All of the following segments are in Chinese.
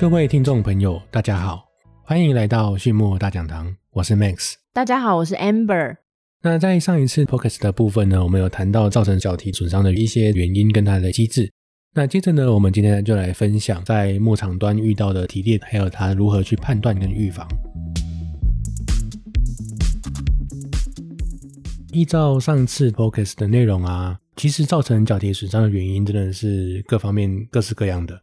各位听众朋友，大家好，欢迎来到畜牧大讲堂，我是 Max。大家好，我是 Amber。那在上一次 Podcast 的部分呢，我们有谈到造成脚蹄损伤的一些原因跟它的机制。那接着呢，我们今天就来分享在牧场端遇到的蹄裂，还有它如何去判断跟预防。依照上次 Podcast 的内容啊，其实造成脚蹄损伤的原因真的是各方面各式各样的。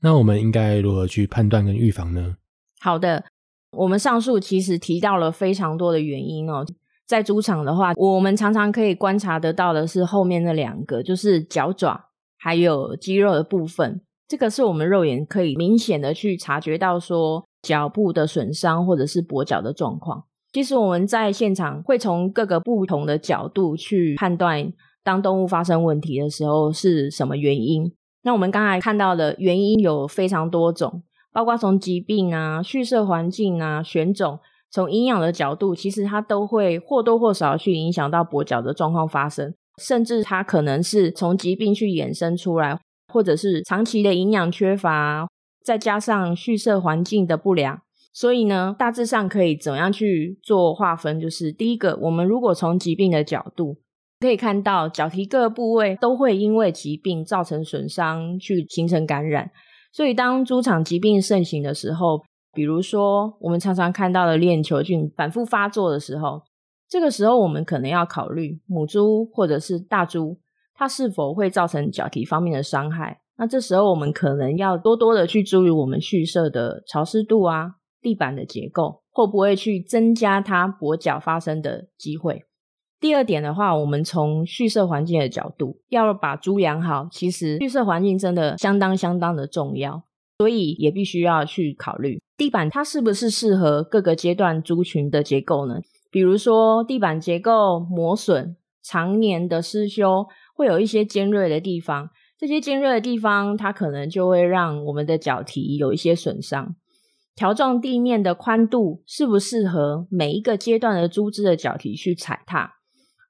那我们应该如何去判断跟预防呢？好的，我们上述其实提到了非常多的原因哦。在猪场的话，我们常常可以观察得到的是后面那两个，就是脚爪还有肌肉的部分。这个是我们肉眼可以明显的去察觉到说脚部的损伤或者是跛脚的状况。其实我们在现场会从各个不同的角度去判断，当动物发生问题的时候是什么原因。那我们刚才看到的原因有非常多种，包括从疾病啊、畜舍环境啊、选种。从营养的角度，其实它都会或多或少去影响到跛脚的状况发生，甚至它可能是从疾病去衍生出来，或者是长期的营养缺乏，再加上畜舍环境的不良。所以呢，大致上可以怎样去做划分？就是第一个，我们如果从疾病的角度，可以看到脚蹄各个部位都会因为疾病造成损伤，去形成感染。所以当猪场疾病盛行的时候，比如说，我们常常看到的链球菌反复发作的时候，这个时候我们可能要考虑母猪或者是大猪，它是否会造成脚蹄方面的伤害。那这时候我们可能要多多的去注意我们畜舍的潮湿度啊、地板的结构，会不会去增加它跛脚发生的机会。第二点的话，我们从畜舍环境的角度，要把猪养好，其实畜舍环境真的相当相当的重要。所以也必须要去考虑地板它是不是适合各个阶段猪群的结构呢？比如说地板结构磨损、常年的失修，会有一些尖锐的地方，这些尖锐的地方它可能就会让我们的脚蹄有一些损伤。条状地面的宽度适不适合每一个阶段的猪只的脚蹄去踩踏？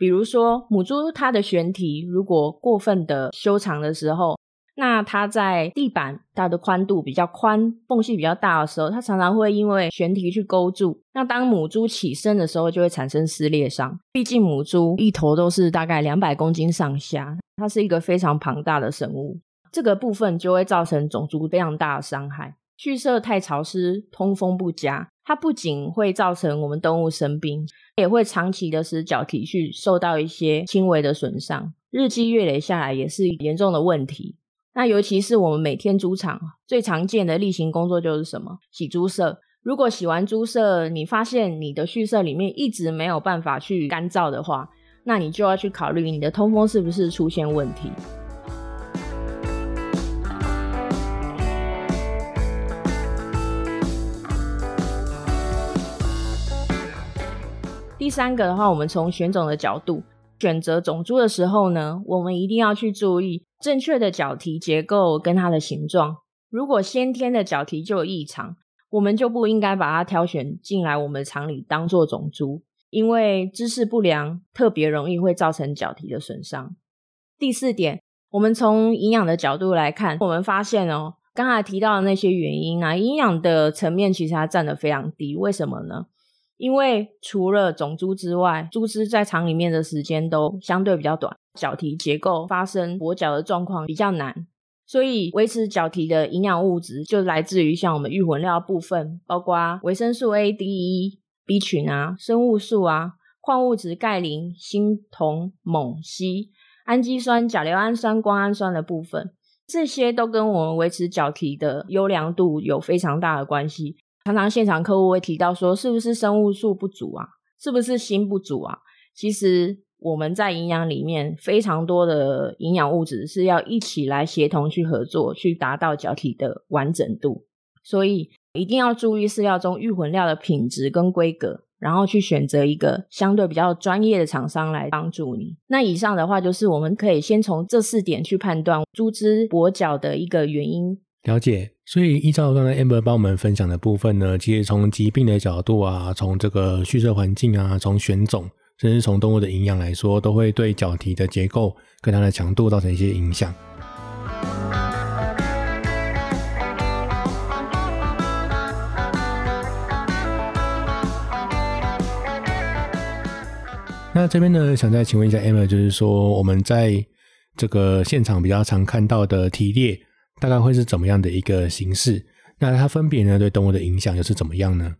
比如说母猪它的旋蹄如果过分的修长的时候。那它在地板它的宽度比较宽，缝隙比较大的时候，它常常会因为悬蹄去勾住。那当母猪起身的时候，就会产生撕裂伤。毕竟母猪一头都是大概两百公斤上下，它是一个非常庞大的生物，这个部分就会造成种猪非常大的伤害。畜舍太潮湿，通风不佳，它不仅会造成我们动物生病，也会长期的使脚蹄去受到一些轻微的损伤，日积月累下来也是严重的问题。那尤其是我们每天猪场最常见的例行工作就是什么？洗猪舍。如果洗完猪舍，你发现你的畜舍里面一直没有办法去干燥的话，那你就要去考虑你的通风是不是出现问题。第三个的话，我们从选种的角度。选择种猪的时候呢，我们一定要去注意正确的脚蹄结构跟它的形状。如果先天的脚蹄就有异常，我们就不应该把它挑选进来我们厂里当做种猪，因为姿势不良特别容易会造成脚蹄的损伤。第四点，我们从营养的角度来看，我们发现哦，刚才提到的那些原因啊，营养的层面其实它占的非常低，为什么呢？因为除了种猪之外，猪只在厂里面的时间都相对比较短，脚蹄结构发生跛脚的状况比较难，所以维持脚蹄的营养物质就来自于像我们育混料部分，包括维生素 A、D、E、B 群啊、生物素啊、矿物质钙、磷、锌、铜、锰、硒、氨基酸、甲硫氨酸、胱氨酸的部分，这些都跟我们维持脚蹄的优良度有非常大的关系。常常现场客户会提到说，是不是生物素不足啊？是不是锌不足啊？其实我们在营养里面非常多的营养物质是要一起来协同去合作，去达到脚体的完整度。所以一定要注意饲料中预混料的品质跟规格，然后去选择一个相对比较专业的厂商来帮助你。那以上的话就是我们可以先从这四点去判断猪只跛脚的一个原因。了解，所以依照刚才 Amber 帮我们分享的部分呢，其实从疾病的角度啊，从这个蓄热环境啊，从选种，甚至从动物的营养来说，都会对脚蹄的结构跟它的强度造成一些影响。那这边呢，想再请问一下 Amber，就是说我们在这个现场比较常看到的蹄裂。大概会是怎么样的一个形式？那它分别呢对动物的影响又是怎么样呢？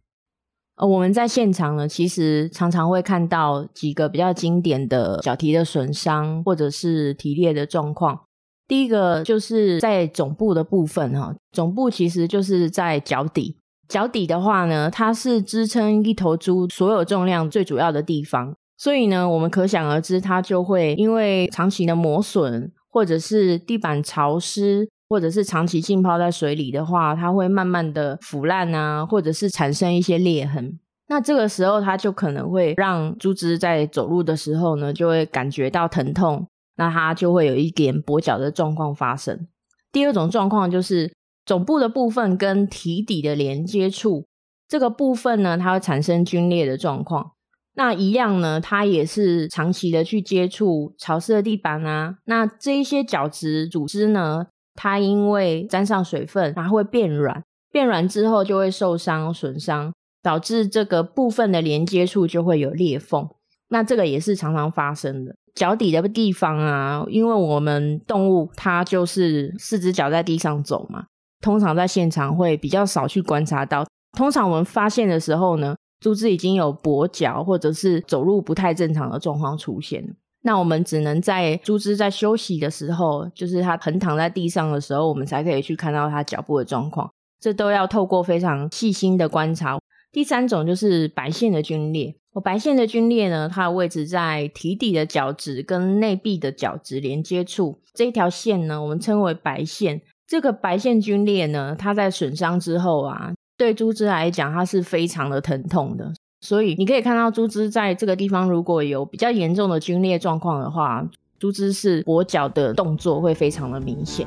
呃，我们在现场呢，其实常常会看到几个比较经典的脚蹄的损伤或者是蹄裂的状况。第一个就是在总部的部分哈，总部其实就是在脚底。脚底的话呢，它是支撑一头猪所有重量最主要的地方，所以呢，我们可想而知，它就会因为长期的磨损，或者是地板潮湿。或者是长期浸泡在水里的话，它会慢慢的腐烂啊，或者是产生一些裂痕。那这个时候，它就可能会让猪只在走路的时候呢，就会感觉到疼痛，那它就会有一点跛脚的状况发生。第二种状况就是总部的部分跟体底的连接处这个部分呢，它会产生皲裂的状况。那一样呢，它也是长期的去接触潮湿的地板啊，那这一些角质组织呢。它因为沾上水分，它会变软，变软之后就会受伤损伤，导致这个部分的连接处就会有裂缝。那这个也是常常发生的。脚底的地方啊，因为我们动物它就是四只脚在地上走嘛，通常在现场会比较少去观察到。通常我们发现的时候呢，猪只已经有跛脚或者是走路不太正常的状况出现。那我们只能在猪只在休息的时候，就是它横躺在地上的时候，我们才可以去看到它脚部的状况。这都要透过非常细心的观察。第三种就是白线的皲裂。我白线的皲裂呢，它的位置在蹄底的角质跟内壁的角质连接处。这一条线呢，我们称为白线。这个白线皲裂呢，它在损伤之后啊，对猪只来讲，它是非常的疼痛的。所以你可以看到，猪只在这个地方如果有比较严重的皲裂状况的话，猪只是跛脚的动作会非常的明显。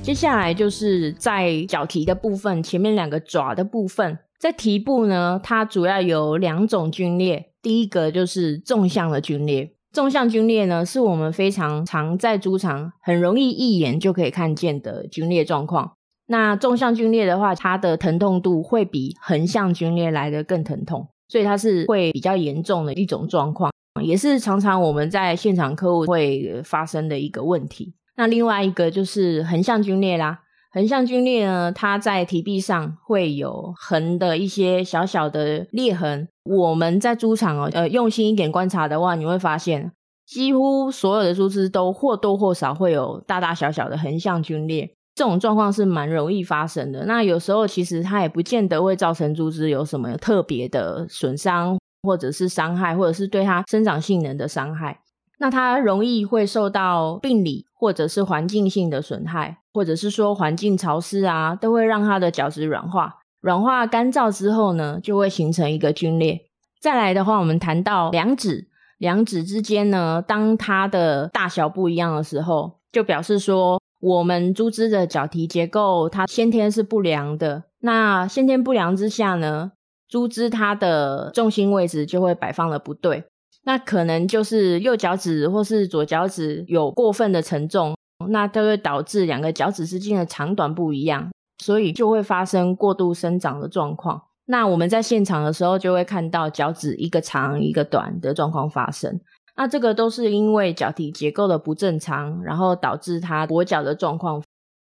接下来就是在脚蹄的部分，前面两个爪的部分，在蹄部呢，它主要有两种皲裂，第一个就是纵向的皲裂。纵向皲裂呢，是我们非常常在猪场很容易一眼就可以看见的皲裂状况。那纵向皲裂的话，它的疼痛度会比横向皲裂来的更疼痛，所以它是会比较严重的一种状况，也是常常我们在现场客户会发生的一个问题。那另外一个就是横向皲裂啦。横向皲裂呢，它在蹄壁上会有横的一些小小的裂痕。我们在猪场哦，呃，用心一点观察的话，你会发现，几乎所有的猪只都或多或少会有大大小小的横向皲裂。这种状况是蛮容易发生的。那有时候其实它也不见得会造成猪只有什么特别的损伤，或者是伤害，或者是对它生长性能的伤害。那它容易会受到病理或者是环境性的损害，或者是说环境潮湿啊，都会让它的角质软化。软化干燥之后呢，就会形成一个皲裂。再来的话，我们谈到两指，两指之间呢，当它的大小不一样的时候，就表示说我们猪只的脚蹄结构它先天是不良的。那先天不良之下呢，猪只它的重心位置就会摆放的不对。那可能就是右脚趾或是左脚趾有过分的沉重，那都会导致两个脚趾之间的长短不一样，所以就会发生过度生长的状况。那我们在现场的时候就会看到脚趾一个长一个短的状况发生。那这个都是因为脚蹄结构的不正常，然后导致它跛脚的状况。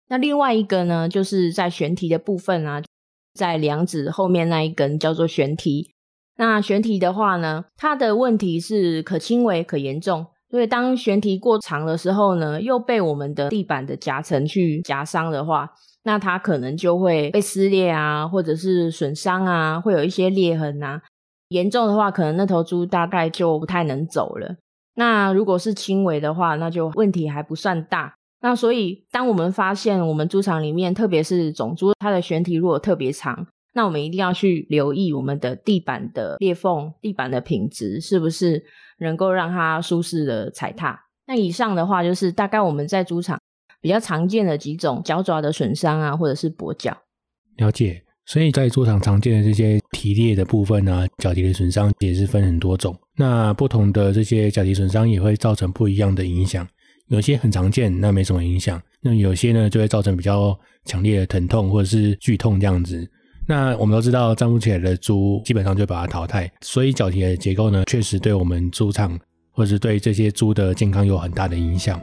那另外一个呢，就是在悬蹄的部分啊，在两指后面那一根叫做悬蹄。那悬蹄的话呢，它的问题是可轻微可严重，所以当悬蹄过长的时候呢，又被我们的地板的夹层去夹伤的话，那它可能就会被撕裂啊，或者是损伤啊，会有一些裂痕啊。严重的话，可能那头猪大概就不太能走了。那如果是轻微的话，那就问题还不算大。那所以，当我们发现我们猪场里面，特别是种猪，它的悬蹄如果特别长。那我们一定要去留意我们的地板的裂缝、地板的品质是不是能够让它舒适的踩踏。那以上的话就是大概我们在猪场比较常见的几种脚爪的损伤啊，或者是跛脚。了解，所以在猪场常见的这些蹄裂的部分呢，脚蹄的损伤也是分很多种。那不同的这些脚蹄损伤也会造成不一样的影响，有些很常见，那没什么影响；那有些呢就会造成比较强烈的疼痛或者是剧痛这样子。那我们都知道，站不起来的猪基本上就把它淘汰，所以脚蹄的结构呢，确实对我们猪场或者是对这些猪的健康有很大的影响。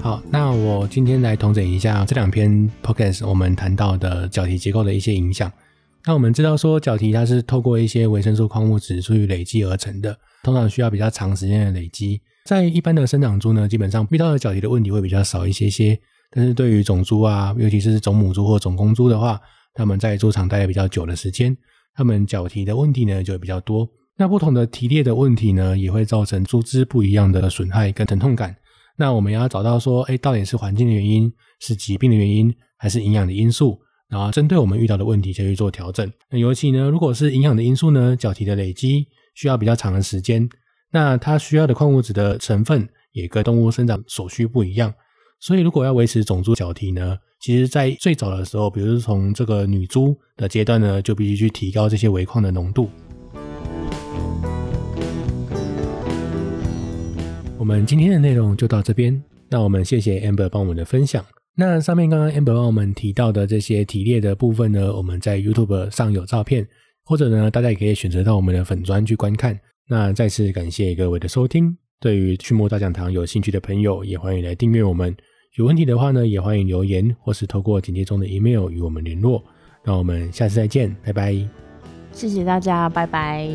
好，那我今天来统整一下这两篇 podcast 我们谈到的脚蹄结构的一些影响。那我们知道说，脚蹄它是透过一些维生素矿物质去累积而成的，通常需要比较长时间的累积。在一般的生长猪呢，基本上遇到的脚蹄的问题会比较少一些些。但是对于种猪啊，尤其是种母猪或种公猪的话，它们在猪场待比较久的时间，它们脚蹄的问题呢就会比较多。那不同的蹄裂的问题呢，也会造成猪只不一样的损害跟疼痛感。那我们要找到说，哎，到底是环境的原因，是疾病的原因，还是营养的因素？然后针对我们遇到的问题，就去做调整。那尤其呢，如果是营养的因素呢，脚蹄的累积需要比较长的时间，那它需要的矿物质的成分也跟动物生长所需不一样。所以，如果要维持种猪脚蹄呢，其实在最早的时候，比如从这个女猪的阶段呢，就必须去提高这些维矿的浓度。我们今天的内容就到这边，那我们谢谢 Amber 帮我们的分享。那上面刚刚 Amber 帮我们提到的这些提炼的部分呢，我们在 YouTube 上有照片，或者呢，大家也可以选择到我们的粉砖去观看。那再次感谢各位的收听，对于畜牧大讲堂有兴趣的朋友，也欢迎来订阅我们。有问题的话呢，也欢迎留言，或是透过简介中的 email 与我们联络。那我们下次再见，拜拜。谢谢大家，拜拜。